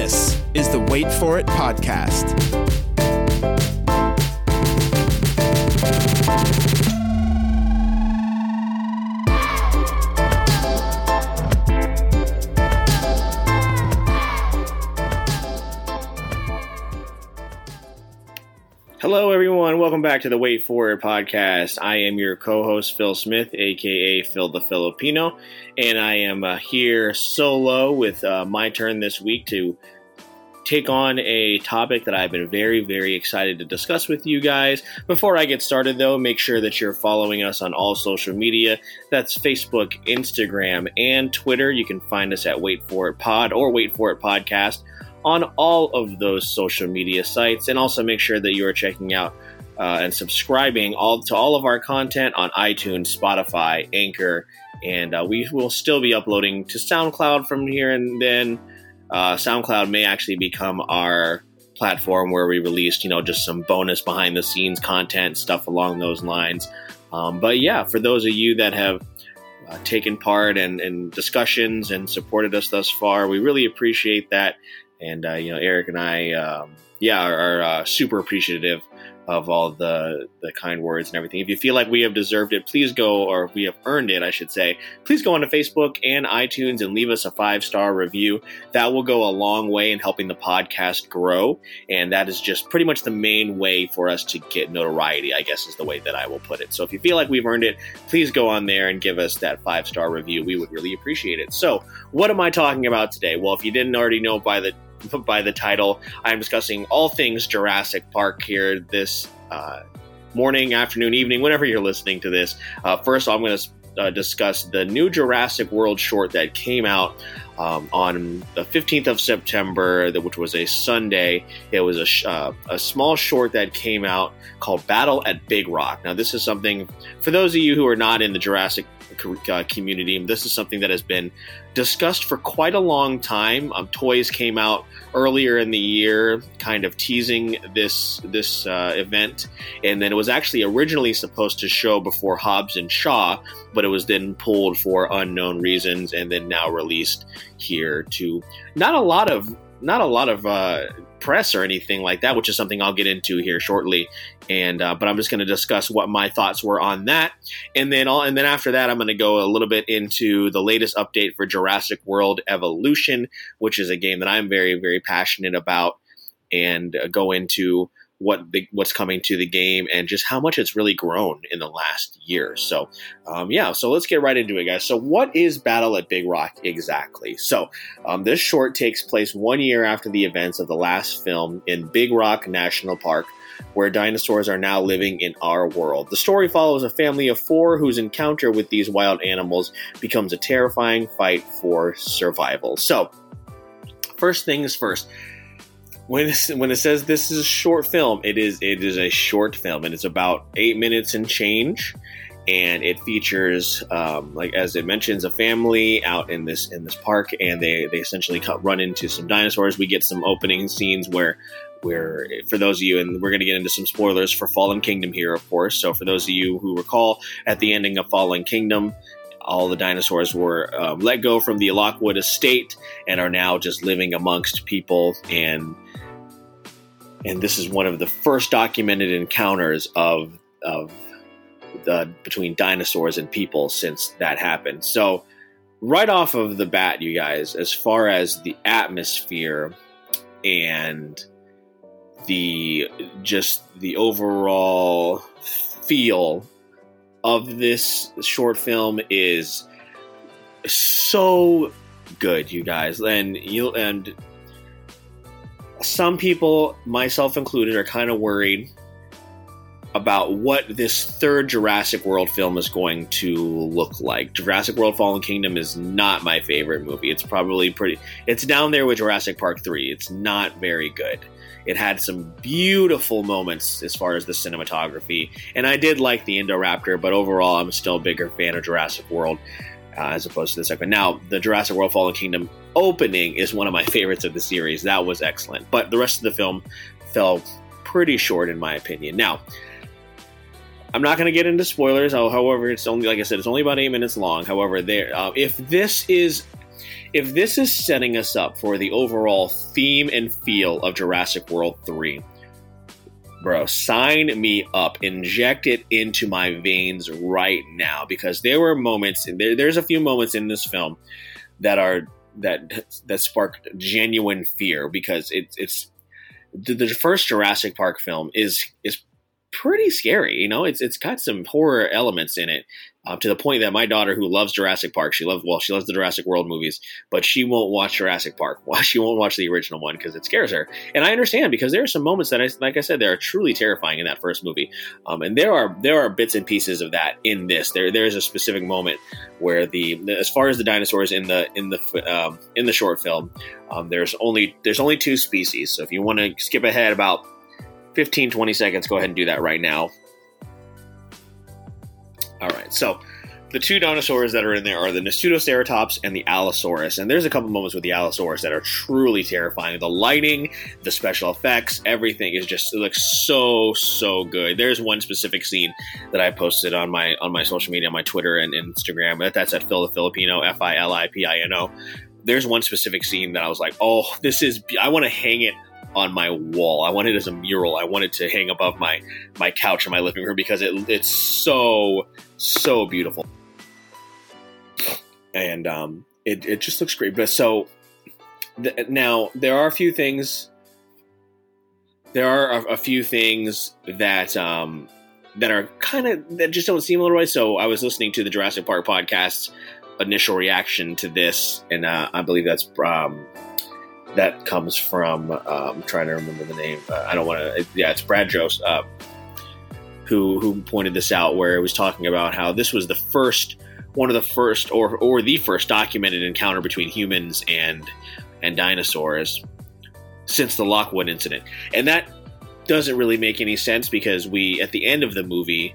This is the Wait For It podcast. Hello, everyone. Welcome back to the Wait For It podcast. I am your co host, Phil Smith, aka Phil the Filipino, and I am uh, here solo with uh, my turn this week to take on a topic that I've been very, very excited to discuss with you guys. Before I get started, though, make sure that you're following us on all social media. That's Facebook, Instagram, and Twitter. You can find us at Wait For It Pod or Wait For It Podcast on all of those social media sites, and also make sure that you are checking out uh, and subscribing all to all of our content on iTunes, Spotify, Anchor, and uh, we will still be uploading to SoundCloud from here and then. Uh, SoundCloud may actually become our platform where we release, you know, just some bonus behind the scenes content, stuff along those lines. Um, but yeah, for those of you that have uh, taken part in discussions and supported us thus far, we really appreciate that. And uh, you know, Eric and I, um, yeah, are, are uh, super appreciative of all the the kind words and everything. If you feel like we have deserved it, please go, or we have earned it, I should say. Please go onto Facebook and iTunes and leave us a five star review. That will go a long way in helping the podcast grow, and that is just pretty much the main way for us to get notoriety. I guess is the way that I will put it. So if you feel like we've earned it, please go on there and give us that five star review. We would really appreciate it. So what am I talking about today? Well, if you didn't already know by the by the title. I'm discussing all things Jurassic Park here this uh, morning, afternoon, evening, whenever you're listening to this. Uh, first, I'm going to uh, discuss the new Jurassic World short that came out um, on the 15th of September, which was a Sunday. It was a, sh- uh, a small short that came out called Battle at Big Rock. Now, this is something, for those of you who are not in the Jurassic uh, community, this is something that has been discussed for quite a long time. Um, toys came out earlier in the year, kind of teasing this this uh, event, and then it was actually originally supposed to show before Hobbs and Shaw, but it was then pulled for unknown reasons, and then now released here to not a lot of not a lot of uh, press or anything like that, which is something I'll get into here shortly. And uh, but I'm just going to discuss what my thoughts were on that, and then all, and then after that, I'm going to go a little bit into the latest update for Jurassic World Evolution, which is a game that I'm very very passionate about, and uh, go into what the, what's coming to the game and just how much it's really grown in the last year. So, um, yeah, so let's get right into it, guys. So, what is Battle at Big Rock exactly? So, um, this short takes place one year after the events of the last film in Big Rock National Park. Where dinosaurs are now living in our world. The story follows a family of four whose encounter with these wild animals becomes a terrifying fight for survival. So, first things first, when when it says this is a short film, it is it is a short film, and it's about eight minutes and change, and it features um, like as it mentions a family out in this in this park, and they they essentially cut, run into some dinosaurs. We get some opening scenes where where for those of you and we're going to get into some spoilers for fallen kingdom here of course so for those of you who recall at the ending of fallen kingdom all the dinosaurs were um, let go from the lockwood estate and are now just living amongst people and and this is one of the first documented encounters of of the between dinosaurs and people since that happened. So, right off of the bat, you guys, as far as the atmosphere and the just the overall feel of this short film is so good, you guys, and you and some people, myself included, are kind of worried about what this third Jurassic World film is going to look like. Jurassic World Fallen Kingdom is not my favorite movie. It's probably pretty it's down there with Jurassic Park 3. It's not very good. It had some beautiful moments as far as the cinematography, and I did like the Indoraptor, but overall I'm still a bigger fan of Jurassic World uh, as opposed to the second. Now, the Jurassic World Fallen Kingdom opening is one of my favorites of the series. That was excellent. But the rest of the film fell pretty short, in my opinion. Now, I'm not going to get into spoilers. However, it's only, like I said, it's only about eight minutes long. However, there, uh, if this is if this is setting us up for the overall theme and feel of Jurassic World 3, bro, sign me up. Inject it into my veins right now because there were moments, there, there's a few moments in this film that are that that sparked genuine fear because it's it's the, the first Jurassic Park film is is pretty scary. You know, it's it's got some horror elements in it, uh, to the point that my daughter, who loves Jurassic Park, she loves well, she loves the Jurassic World movies, but she won't watch Jurassic Park. Well, she won't watch the original one because it scares her. And I understand because there are some moments that I, like I said, they are truly terrifying in that first movie. Um, and there are there are bits and pieces of that in this. There there is a specific moment where the as far as the dinosaurs in the in the um, in the short film, um, there's only there's only two species. So if you want to skip ahead about 15, 20 seconds, go ahead and do that right now. All right, so the two dinosaurs that are in there are the Nasutoceratops and the Allosaurus. And there's a couple moments with the Allosaurus that are truly terrifying. The lighting, the special effects, everything is just it looks so so good. There's one specific scene that I posted on my on my social media, on my Twitter and, Instagram. That's at Phil the Filipino, F I L I P I N O. There's one specific scene that I was like, oh, this is I want to hang it on my wall. I want it as a mural. I want it to hang above my my couch in my living room because it it's so so beautiful, and um, it it just looks great. But so th- now there are a few things. There are a, a few things that um, that are kind of that just don't seem a little right. So I was listening to the Jurassic Park podcast's initial reaction to this, and uh, I believe that's um, that comes from um, I'm trying to remember the name. Uh, I don't want to. Yeah, it's Brad Jost uh, who who pointed this out, where it was talking about how this was the first, one of the first, or or the first documented encounter between humans and and dinosaurs since the Lockwood incident, and that doesn't really make any sense because we at the end of the movie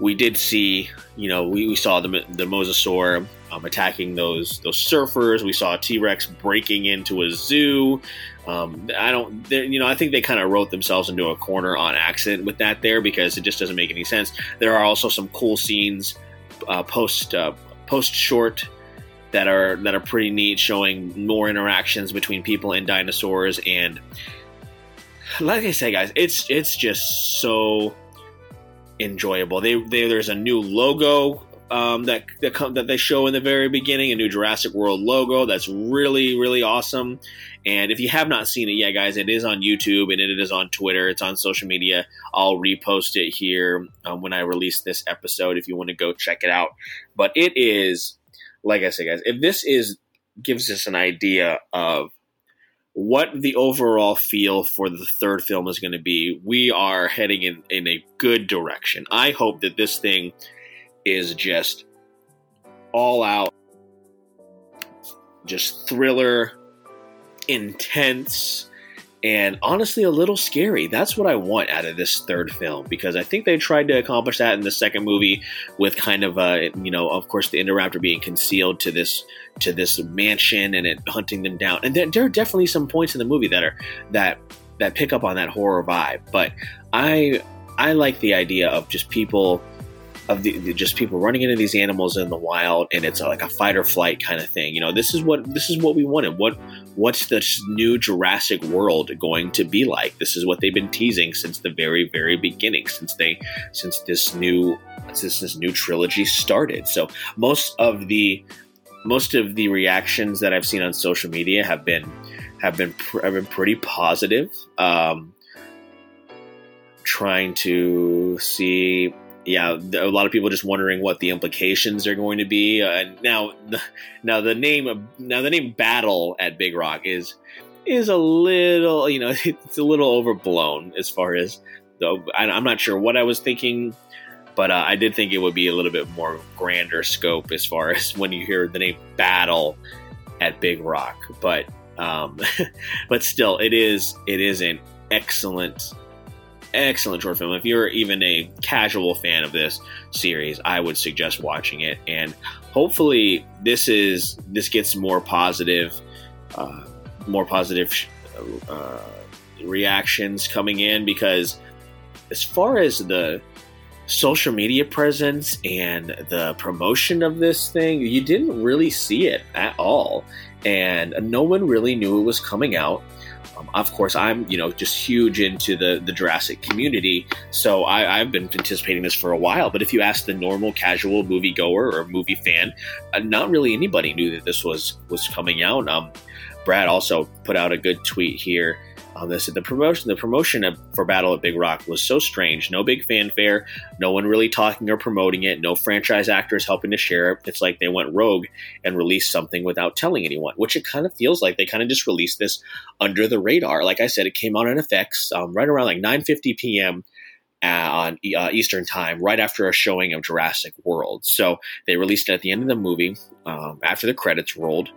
we did see, you know, we, we saw the the mosasaur um, attacking those those surfers. We saw a T Rex breaking into a zoo. Um, I don't, you know, I think they kind of wrote themselves into a corner on accident with that there because it just doesn't make any sense. There are also some cool scenes uh, post uh, post short that are that are pretty neat, showing more interactions between people and dinosaurs. And like I say, guys, it's it's just so enjoyable. They, they there's a new logo um, that that, come, that they show in the very beginning, a new Jurassic World logo that's really really awesome. And if you have not seen it yet, guys, it is on YouTube and it is on Twitter. It's on social media. I'll repost it here um, when I release this episode if you want to go check it out. But it is, like I said, guys, if this is gives us an idea of what the overall feel for the third film is going to be, we are heading in, in a good direction. I hope that this thing is just all out, just thriller, intense, and honestly a little scary. That's what I want out of this third film because I think they tried to accomplish that in the second movie with kind of a, you know, of course the Indoraptor being concealed to this to this mansion and it hunting them down. And there, there are definitely some points in the movie that are that that pick up on that horror vibe. But I I like the idea of just people of the, just people running into these animals in the wild and it's like a fight or flight kind of thing you know? This is what this is what we wanted. What what's this new jurassic world going to be like? This is what they've been teasing since the very very beginning since they since this new since this new trilogy started. So most of the most of the reactions that i've seen on social media have been have been have been pretty positive. Um trying to see yeah, a lot of people just wondering what the implications are going to be. Uh, now, now the name now the name Battle at Big Rock is is a little you know it's a little overblown as far as though I'm not sure what I was thinking, but uh, I did think it would be a little bit more grander scope as far as when you hear the name Battle at Big Rock. But um, but still, it is it is an excellent excellent short film. If you're even a casual fan of this series, I would suggest watching it. And hopefully, this is this gets more positive, uh, more positive uh, reactions coming in because as far as the social media presence and the promotion of this thing, you didn't really see it at all. And no one really knew it was coming out. Um, of course, I'm you know just huge into the the Jurassic community, so I, have been anticipating this for a while. But if you ask the normal casual moviegoer or movie fan, uh, not really anybody knew that this was was coming out. Um, Brad also put out a good tweet here on this. The promotion, the promotion for Battle at Big Rock was so strange. No big fanfare, no one really talking or promoting it, no franchise actors helping to share it. It's like they went rogue and released something without telling anyone, which it kind of feels like they kind of just released this under the radar. Like I said, it came out on FX um, right around like 9:50 p.m. Uh, on uh, Eastern Time, right after a showing of Jurassic World. So they released it at the end of the movie um, after the credits rolled.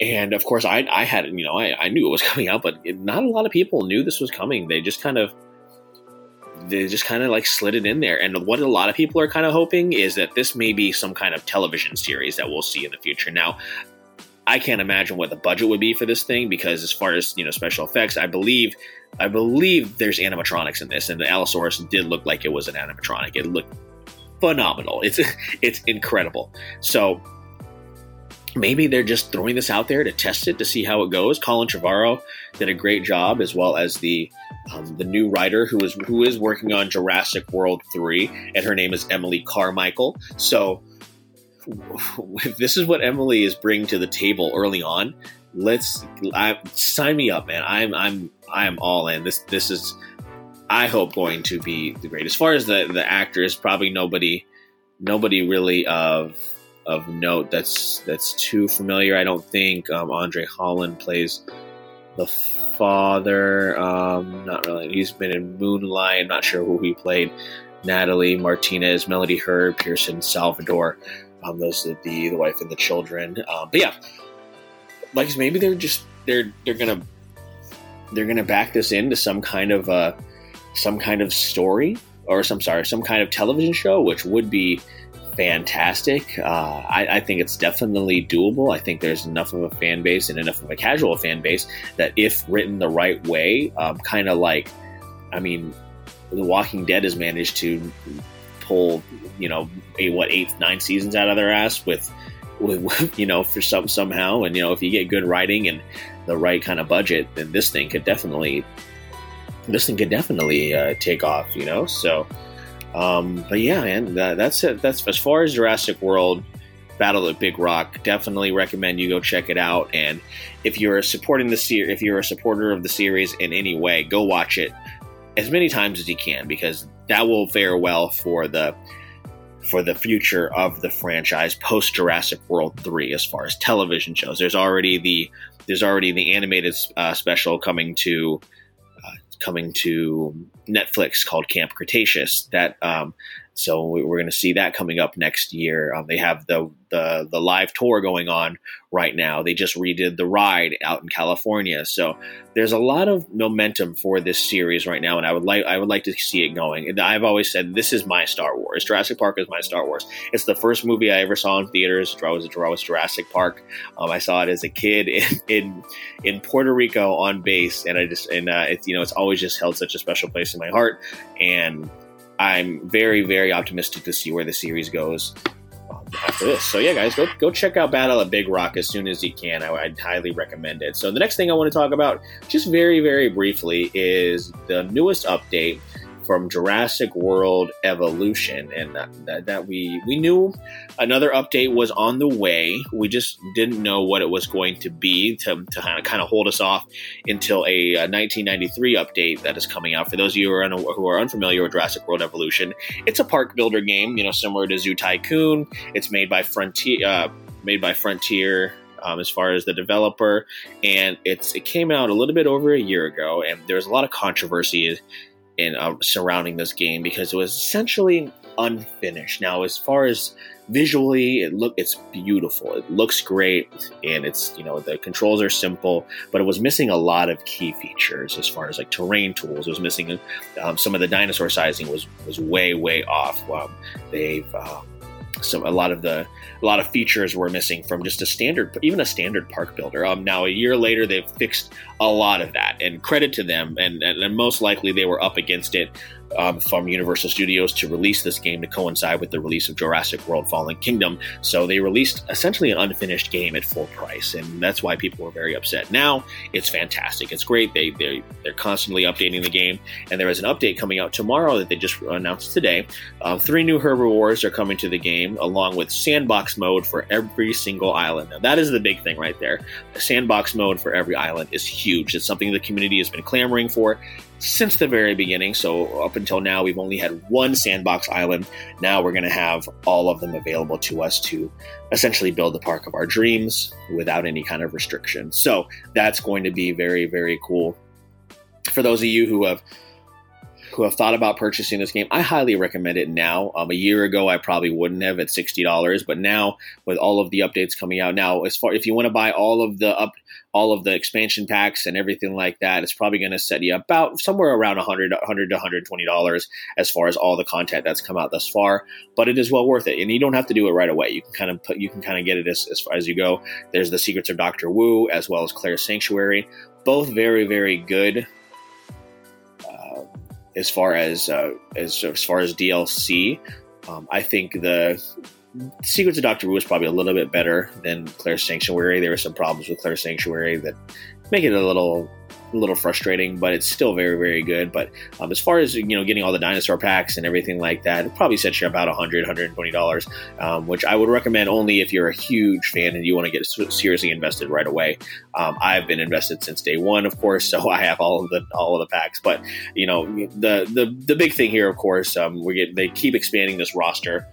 And of course, I, I had, you know, I, I knew it was coming out, but not a lot of people knew this was coming. They just kind of, they just kind of like slid it in there. And what a lot of people are kind of hoping is that this may be some kind of television series that we'll see in the future. Now, I can't imagine what the budget would be for this thing because, as far as you know, special effects, I believe, I believe there's animatronics in this, and the Allosaurus did look like it was an animatronic. It looked phenomenal. It's it's incredible. So maybe they're just throwing this out there to test it to see how it goes. Colin Trevorrow did a great job, as well as the um, the new writer who is who is working on Jurassic World three, and her name is Emily Carmichael. So, if this is what Emily is bringing to the table early on, let's I, sign me up, man. I'm I'm I am all in. This this is I hope going to be the great. As far as the the actors, probably nobody nobody really of of note that's that's too familiar. I don't think um, Andre Holland plays the father. Um, not really. He's been in Moonlight. I'm not sure who he played. Natalie Martinez, Melody Hurd, Pearson Salvador. Um, those are the the wife and the children. Um, but yeah, like maybe they're just they're they're gonna they're gonna back this into some kind of uh some kind of story or some sorry some kind of television show, which would be fantastic. Uh, I, I, think it's definitely doable. I think there's enough of a fan base and enough of a casual fan base that, if written the right way, um, kind of like, I mean, The Walking Dead has managed to pull, you know, a, what eight, nine seasons out of their ass with, with, you know, for some somehow. And you know, if you get good writing and the right kind of budget, then this thing could definitely, this thing could definitely uh, take off. You know, so. Um, but yeah, man, that, that's it. That's as far as Jurassic World Battle at Big Rock. Definitely recommend you go check it out. And if you're supporting the series, if you're a supporter of the series in any way, go watch it as many times as you can because that will fare well for the for the future of the franchise post Jurassic World 3 as far as television shows. There's already the there's already the animated uh, special coming to coming to Netflix called Camp Cretaceous. That um, so we're going to see that coming up next year. Um, they have the, the the live tour going on right now. They just redid the ride out in California, so there's a lot of momentum for this series right now, and I would like I would like to see it going. And I've always said this is my Star Wars. Jurassic Park is my Star Wars. It's the first movie I ever saw in theaters. It was, it was Jurassic Park. Um, I saw it as a kid in, in, in Puerto Rico on base, and I just and uh, it's you know it's always just held such a special place in my heart, and I'm very, very optimistic to see where the series goes um, after this. So yeah, guys, go go check out Battle at Big Rock as soon as you can. I, would highly recommend it. So the next thing I want to talk about, just very, very briefly, is the newest update from Jurassic World Evolution, and that, that, that, we we knew another update was on the way. We just didn't know what it was going to be to, to kind of hold us off until a, a 1993 update that is coming out. For those of you who are, un, who are unfamiliar with Jurassic World Evolution, it's a park builder game, you know, similar to Zoo Tycoon. It's made by Frontier, uh, made by Frontier. Um, as far as the developer, and it's it came out a little bit over a year ago, and there was a lot of controversy in uh, surrounding this game because it was essentially unfinished. Now, as far as visually, it look it's beautiful. It looks great, and it's you know the controls are simple, but it was missing a lot of key features as far as like terrain tools. It was missing um, some of the dinosaur sizing was was way way off. Um, they've um, so a lot of the a lot of features were missing from just a standard even a standard park builder. Um, now a year later they've fixed a lot of that and credit to them and, and, and most likely they were up against it um, from Universal Studios to release this game to coincide with the release of Jurassic World Fallen Kingdom. So they released essentially an unfinished game at full price, and that's why people were very upset. Now it's fantastic. It's great. They, they, they're constantly updating the game, and there is an update coming out tomorrow that they just announced today. Uh, three new herbivores are coming to the game, along with sandbox mode for every single island. Now, that is the big thing right there. The sandbox mode for every island is huge. It's something the community has been clamoring for since the very beginning. So up until now, we've only had one sandbox island. Now we're going to have all of them available to us to essentially build the park of our dreams without any kind of restriction. So that's going to be very, very cool. For those of you who have who have thought about purchasing this game, I highly recommend it now. Um, a year ago, I probably wouldn't have at sixty dollars, but now with all of the updates coming out, now as far if you want to buy all of the up all of the expansion packs and everything like that, it's probably going to set you about somewhere around 100 100 to 120 dollars as far as all the content that's come out thus far. But it is well worth it, and you don't have to do it right away. You can kind of put you can kind of get it as, as far as you go. There's the Secrets of Doctor Wu as well as Claire's Sanctuary, both very very good as far as uh, as as far as DLC. Um, I think the Secrets of Doctor Wu is probably a little bit better than Claire's Sanctuary. There were some problems with Claire's Sanctuary that make it a little a little frustrating, but it's still very, very good. But um, as far as you know, getting all the dinosaur packs and everything like that, it probably sets you about 100 120 dollars, um, which I would recommend only if you're a huge fan and you want to get seriously invested right away. Um, I've been invested since day one, of course, so I have all of the all of the packs. But you know, the the the big thing here, of course, um, we get they keep expanding this roster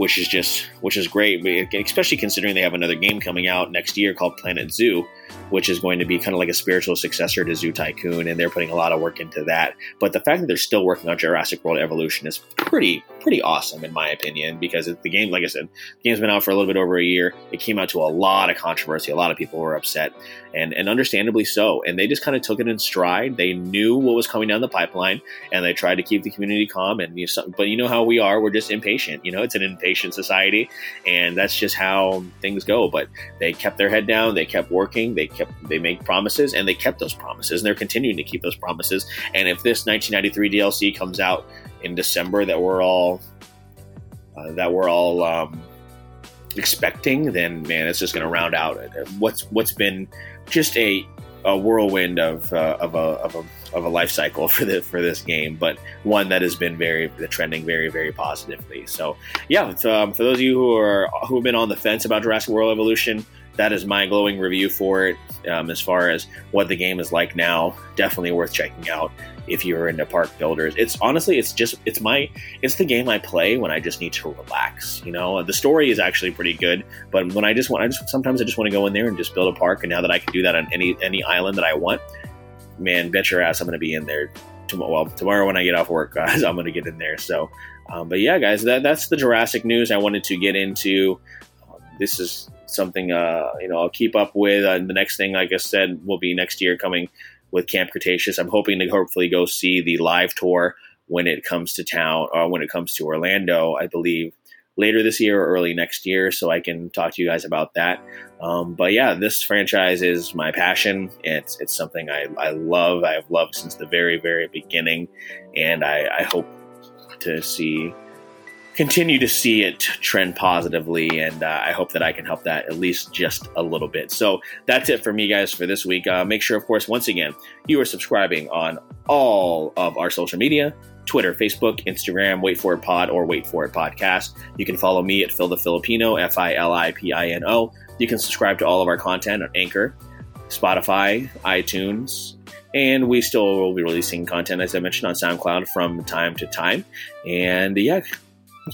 which is just which is great, especially considering they have another game coming out next year called Planet Zoo, which is going to be kind of like a spiritual successor to Zoo Tycoon, and they're putting a lot of work into that. But the fact that they're still working on Jurassic World Evolution is pretty pretty awesome in my opinion because the game, like I said, the game's been out for a little bit over a year. It came out to a lot of controversy. A lot of people were upset, and and understandably so. And they just kind of took it in stride. They knew what was coming down the pipeline, and they tried to keep the community calm. And you know, but you know how we are. We're just impatient. You know, it's an impatient society, and that's just how things go. But they kept their head down. They kept working. They kept they make promises, and they kept those promises, and they're continuing to keep those promises. And if this 1993 DLC comes out in December that we're all uh, that we're all um, expecting, then man, it's just going to round out what's what's been just a a whirlwind of uh, of, a, of a of a life cycle for the for this game, but one that has been very trending very very positively. So yeah, um, for those of you who are who have been on the fence about Jurassic World Evolution, that is my glowing review for it. Um, as far as what the game is like now, definitely worth checking out if you're into park builders. It's honestly, it's just, it's my, it's the game I play when I just need to relax. You know, the story is actually pretty good, but when I just want, I just sometimes I just want to go in there and just build a park. And now that I can do that on any any island that I want, man, bet your ass I'm going to be in there. Tomorrow, well, tomorrow when I get off work, guys, I'm going to get in there. So, um, but yeah, guys, that, that's the Jurassic news I wanted to get into. Um, this is something uh, you know I'll keep up with. Uh, the next thing, like I said, will be next year coming with Camp Cretaceous. I'm hoping to hopefully go see the live tour when it comes to town or when it comes to Orlando. I believe later this year or early next year, so I can talk to you guys about that. Um, but yeah, this franchise is my passion. It's it's something I, I love. I've loved since the very very beginning, and I, I hope to see continue to see it trend positively, and uh, I hope that I can help that at least just a little bit. So that's it for me, guys, for this week. Uh, make sure, of course, once again, you are subscribing on all of our social media. Twitter, Facebook, Instagram, Wait For It Pod, or Wait For It Podcast. You can follow me at Phil the Filipino, F I L I P I N O. You can subscribe to all of our content on Anchor, Spotify, iTunes, and we still will be releasing content, as I mentioned, on SoundCloud from time to time. And yeah,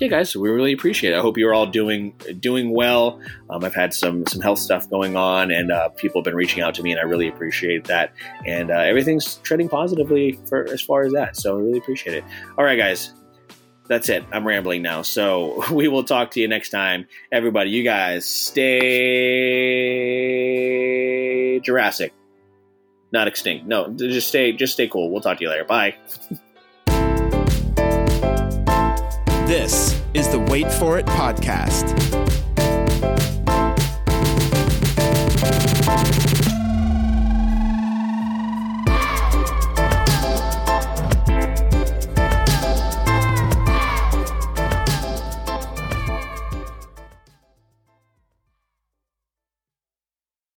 yeah, guys, we really appreciate it. I hope you're all doing doing well. Um, I've had some some health stuff going on, and uh, people have been reaching out to me, and I really appreciate that. And uh, everything's trending positively for as far as that. So I really appreciate it. All right, guys, that's it. I'm rambling now. So we will talk to you next time. Everybody, you guys stay Jurassic, not extinct. No, just stay just stay cool. We'll talk to you later. Bye. This is the Wait For It podcast.